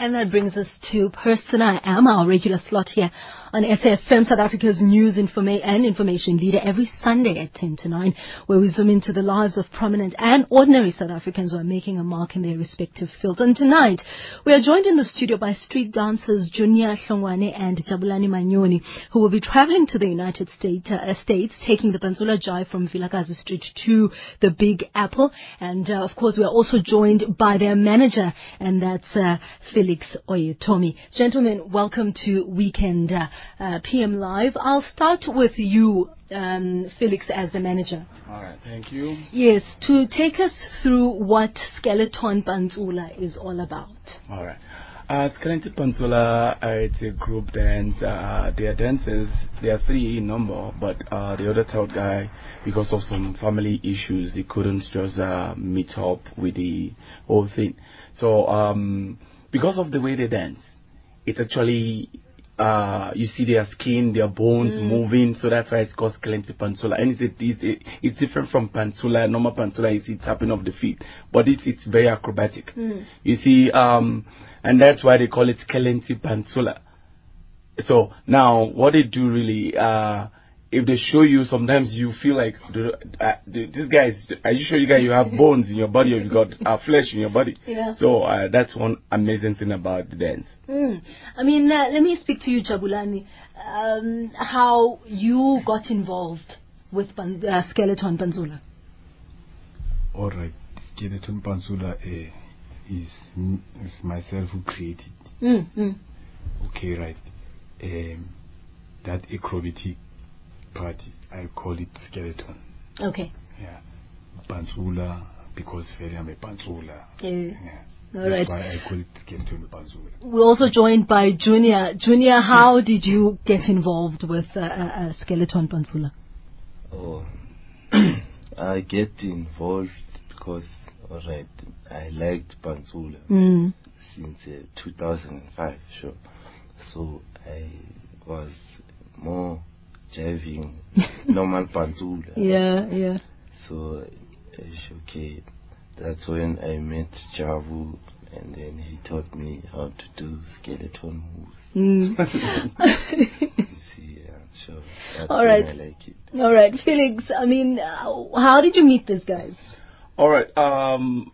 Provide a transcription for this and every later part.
And that brings us to Person I Am, our regular slot here on SAFM, South Africa's news informa- and information leader, every Sunday at 10 to 9, where we zoom into the lives of prominent and ordinary South Africans who are making a mark in their respective fields. And tonight, we are joined in the studio by street dancers Junior Hlongwane and Jabulani Manyoni, who will be traveling to the United States, uh, States taking the Pantsula Jive from Vilakazi Street to the Big Apple. And, uh, of course, we are also joined by their manager, and that's uh, Felix Oyetomi. Gentlemen, welcome to Weekend uh, uh, PM Live. I'll start with you, um, Felix, as the manager. All right, thank you. Yes, to take us through what Skeleton Pantsula is all about. All right. Uh, Skeleton Pantsula, uh, it's a group dance. Uh, they are dancers. They are three in number, but uh, the other third guy, because of some family issues, he couldn't just uh, meet up with the whole thing. So, um, because of the way they dance, it's actually uh, you see their skin, their bones Mm. moving, so that's why it's called skeleton pantsula. And it's, it's, it's different from pantsula. Normal pantsula is it tapping of the feet, but it's, it's very acrobatic. Mm. You see, um, and that's why they call it skeleton pantsula. So now, what they do really, uh, if they show you, sometimes you feel like the, uh, the, this guy is. Are you sure you guys you have bones in your body or you got uh, flesh in your body? Yeah. So uh, that's one amazing thing about the dance. Mm. I mean, uh, let me speak to you, Jabulani. Um, how you got involved with Pan- uh, Skeleton Pantsula. All right, Skeleton Pantsula uh, is, is myself who created. Mm, mm. Okay, right. Um, that acrobatic party, I call it skeleton. Okay. Yeah, Pantsula because fairly I'm a Pantsula. Yeah. Yeah. All That's right. why I call it skeleton Pantsula. We're also joined by Junior. Junior, how did you get involved with uh, uh, uh, Skeleton Pantsula? Oh, I get involved because, alright, I liked Pantsula Mm. since uh, 2005, sure. So I was more driving normal Pantsula. Yeah, yeah. So, it's okay. That's when I met Javu and then he taught me how to do skeleton moves. Mm. You see, yeah, sure. That's All when right. I like it. All right, Felix. I mean, uh, how did you meet these guys? All right. Um,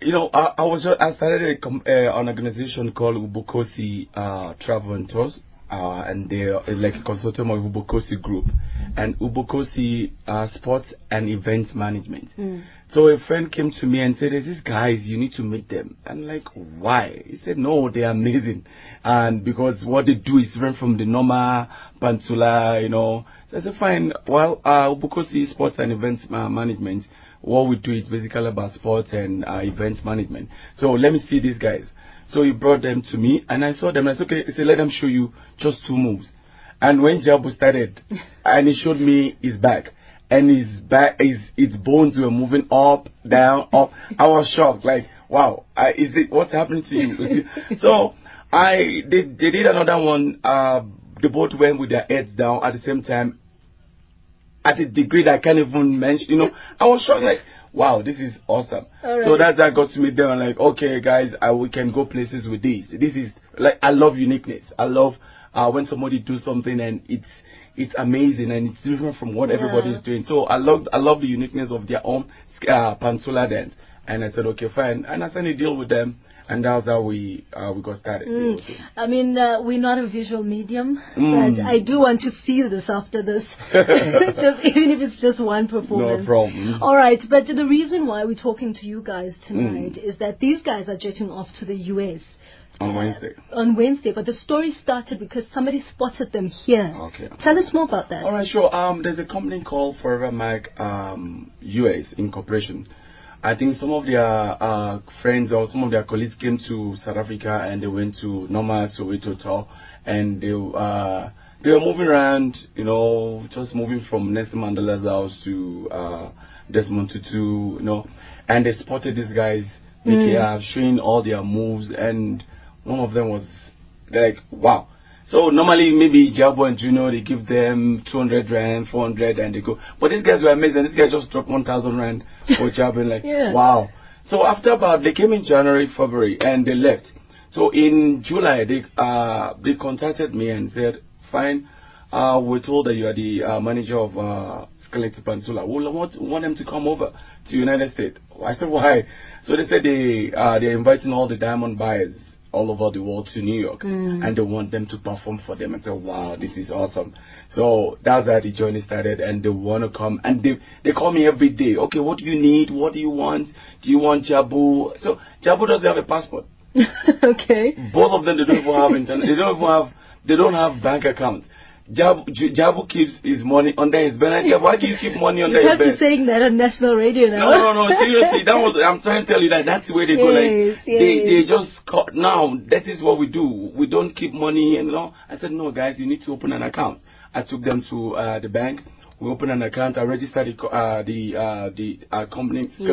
you know, I, I was just, I started a, com- uh, an organization called Ubukosi uh, Travel and Tours, uh, and they're uh, like a consortium of Ubukosi Group, and Ubukosi uh, Sports and Events Management. So a friend came to me and said, "There's these guys, you need to meet them." I'm like, "Why?" He said, "No, they're amazing, and because what they do is different from the normal pantsula, you know." So I said, "Fine. Well, uh, Ubukosi Sports and Events uh, Management." What we do is basically about sports and uh, events management. So let me see these guys. So he brought them to me, and I saw them. I said, okay, he said, let them show you just two moves. And when Jabu started, and he showed me his back, and his back, his, his bones were moving up, down, up. I was shocked, like, wow, I, is it what's happening to you? so I they, they did another one. Uh, they both went with their heads down at the same time, at a degree that I can't even mention. You know, I was shocked, like, wow, this is awesome. All So that's I got to meet them. I'm like, okay, guys, I, we can go places with this. This is like, I love uniqueness. I love uh, when somebody do something and it's it's amazing and it's different from what everybody Yeah. is doing. So I love I love the uniqueness of their own uh, Pantsula dance. And I said, okay, fine. And I signed a deal with them, and that's how we uh, we got started. Mm. I mean, uh, we're not a visual medium, Mm. but I do want to see this after this, just even if it's just one performance. No problem. All right, but the reason why we're talking to you guys tonight Mm. is that these guys are jetting off to the U.S. On Wednesday. on Wednesday, but the story started because somebody spotted them here. Okay. Tell us more about that. All right, sure. Um, there's a company called Forevermark um, US Incorporation. I think some of their uh, friends or some of their colleagues came to South Africa and they went to Noma Soweto tour and they uh, they were moving around, you know, just moving from Nelson Mandela's house to uh, Desmond Tutu, you know, and they spotted these guys making, uh, showing all their moves and one of them was like, wow. So normally maybe Jabo and Juno they give them 200 rand, 400 and they go. But these guys were amazing. This guy just dropped 1,000 rand for Jabo and like, Yeah. wow. So after about, they came in January, February and they left. So in July, they uh, they contacted me and said, "Fine, uh, we're told that you are the uh, manager of uh, Skeleton Pantsula. We want want them to come over to United States." I said, "Why?" So they said they uh, they're inviting all the diamond buyers all over the world to New York, mm. and they want them to perform for them. And said, "Wow, this is awesome." So that's how the journey started, and they want to come, and they they call me every day. Okay, what do you need? What do you want? Do you want Jabu? So Jabu doesn't have a passport. okay. Both of them they don't even have internet. They don't even have they don't have bank accounts. Jabu, Jabu keeps his money under his bed. I said, why do you keep money under You your have to saying that on national radio now. No, no, no. Seriously, that was. I'm trying to tell you that that's the way they go. Like they, yes. they just co- now. That is what we do. We don't keep money and you. I said, no, guys, you need to open an account. I took them to uh, the bank. We opened an account. I registered the uh, the uh, the uh, company Yes,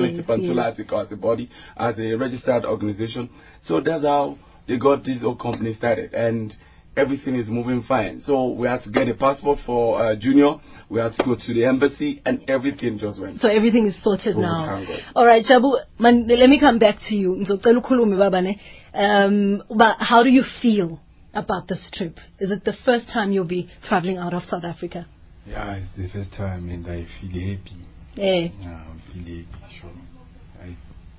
a, as a body as a registered organization. So that's how they got this whole company started and. Everything is moving fine. So we had to get a passport for uh, Junior. We had to go to the embassy, and everything just went. So everything is sorted Oh, now. All right, Jabu, man, let me come back to you. Ngizocela ukhulume baba ne. Um, but how do you feel about this trip? Is it the first time you'll be traveling out of South Africa? Yeah, it's the first time and I feel happy. Eh. Yeah, I feel happy. Sure. I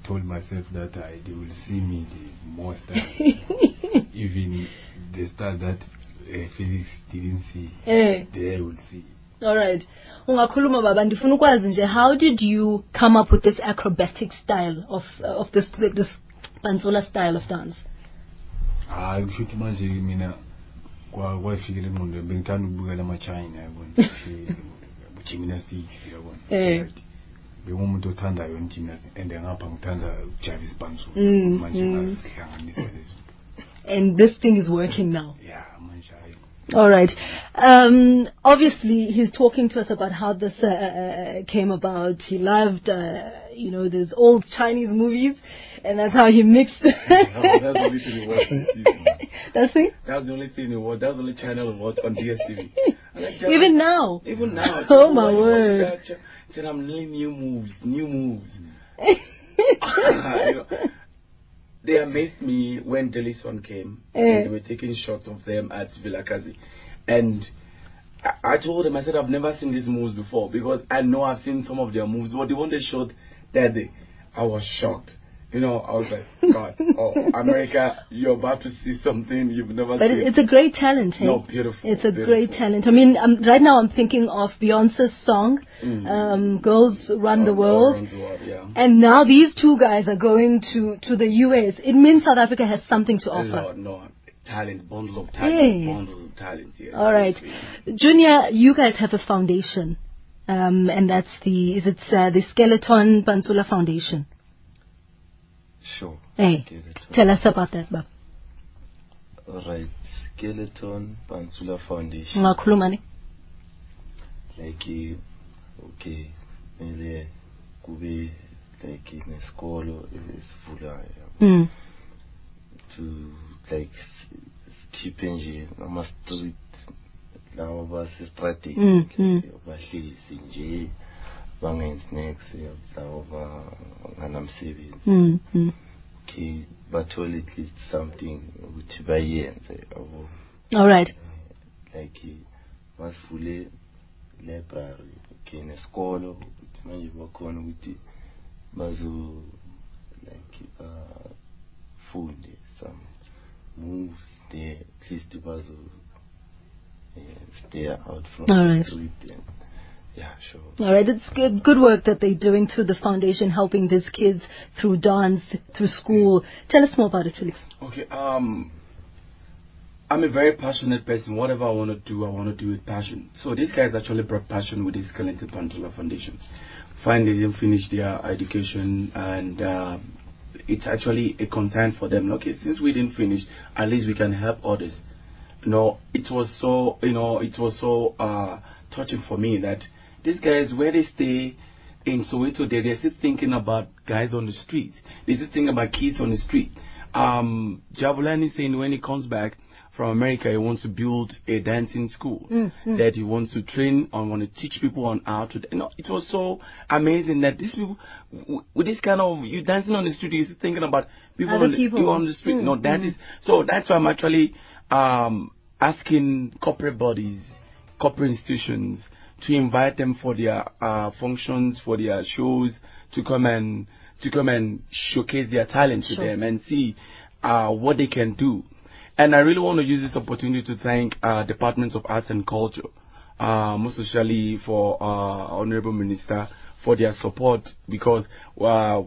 told myself that I, they will see me the most. uh, even the star that uh, Felix didn't see, Eh. they will see. All right. Ungakhuluma baba ndifuna ukwazi nje how did you come up with this acrobatic style of of this this Pantsula style of dance? hayi kusho ukuthi manje mina kwa- kwafikela engqondweni bengithanda ukubukela ama-china yabona gymnastics yabona Eh. Bengumuntu othandayo gymnastics and ngapha ngithanda ukujava isipansula Mm, manje mm. ngazihlanganisa lezi And this thing is working now. hayi All right. Um, obviously, he's talking to us about how this uh, uh, came about. He loved, uh, you know, those old Chinese movies, and that's how he mixed. that's the only thing he watched. That's it. That's the only thing he watched. That's the only channel he watched on DSTV. Like, Even now. Even now. Oh, my word. that?" Said I'm learning new moves, new moves. You know, they amazed me when Delison came Eh. and they were taking shots of them at Vilakazi. And I, I told them, I said, I've never seen these moves before because I know I've seen some of their moves, but the one they showed that day, I was shocked. You know, I was like, God, oh, America, you're about to see something you've never But seen. it- it's a great talent, hey? No, beautiful, It's a beautiful. great talent. I mean, um, right now I'm thinking of Beyonce's song, um, "Girls Run the Mm. All- all World," around the world, yeah. and now these two guys are going to to the US. It means South Africa has something to offer. No, no. Talent, bundle of talent, Yes. bundle of talent. Yes. All right, Junior, you guys have a foundation, um, and that's the is it uh, the Skeleton Pantsula Foundation? Sure. Hey, tell us about that, Bab. Alright, Skeleton Pantsula Foundation. Ungakhuluma ne? Like, okay, kumele kube like nesikolo esivulayo Mm. to like sikhiphe nje ama street lawa basestradini Mm, mm. bahlezi nje bangenzi snacks lawa banganamsebenzi Mm, mm. okay bathole at least something ukuthi bayenze yabo All right. like library okay nesikolo ukuthi manje bakhona ukuthi bazo like bafunde some moves there at least bazo uh, stay out from All the street and yeah sure All right, it's good, good work that they're doing through the foundation, helping these kids through dance, through school. Tell us more about it, Felix. Okay, um, I'm a very passionate person. Whatever I want to do, I want to do with passion. So these guys actually brought passion with this Skeleton Pantsula Foundation. Finally, they finished their education, and uh, it's actually a concern for them. Okay, since we didn't finish, at least we can help others. You know, it was so, you know, it was so uh, touching for me that these guys, where they stay in Soweto, they, they're still thinking about guys on the street. They're still thinking about kids on the street. Um, Jabulani saying when he comes back from America. He wants to build a dancing school Mm, that he wants to train and want to teach people on how to. You know, it was so amazing that these people, with this kind of you dancing on the street, you're thinking about people, Other on the, people. you on the street. Mm, no, that is so. That's why I'm actually um, asking corporate bodies, corporate institutions to invite them for their uh, functions, for their shows, to come and to come and showcase their talent to them and see uh, what they can do. And I really want to use this opportunity to thank uh, Departments of Arts and Culture, uh, most especially for uh, Honorable Minister for their support because uh,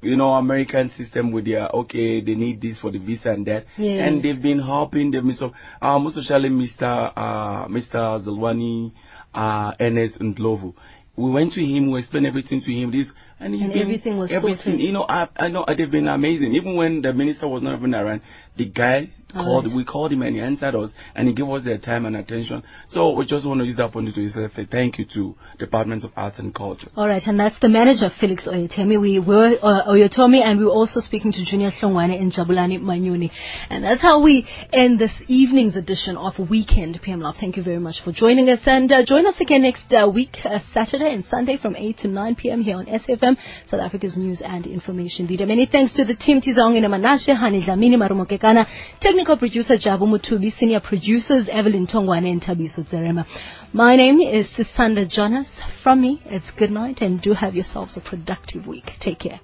you know American system with their okay they need this for the visa and that Yeah. and they've been helping them so uh, most especially Mr. Uh, Mr. Zalwani uh, Ernest Ndlovu. We went to him we explained everything to him this and, he's And everything was everything sorted. you know I, I know they've been amazing even when the minister was not even around the guy called Alright. we called him and he answered us and he gave us their time and attention so we just want to use that opportunity to say thank you to Departments of Arts and Culture All right, and that's the manager, Felix Oyetemi. We were uh, Oyetomi, and we were also speaking to Junior Hlongwane and Jabulani Manyoni. And that's how we end this evening's edition of Weekend PM Live. Thank you very much for joining us, and uh, join us again next uh, week, uh, Saturday and Sunday from 8 to 9 p.m. here on SFM, South Africa's news and information leader. Many thanks to the team Tizong in Manashe, Hani Dlamini Marumokekana, technical producer Jabu Mutubi, senior producers Evelyn Tongwane and Tabiso Zerema. My name is Sisanda Jonas. From me, it's good night and do have yourselves a productive week. Take care.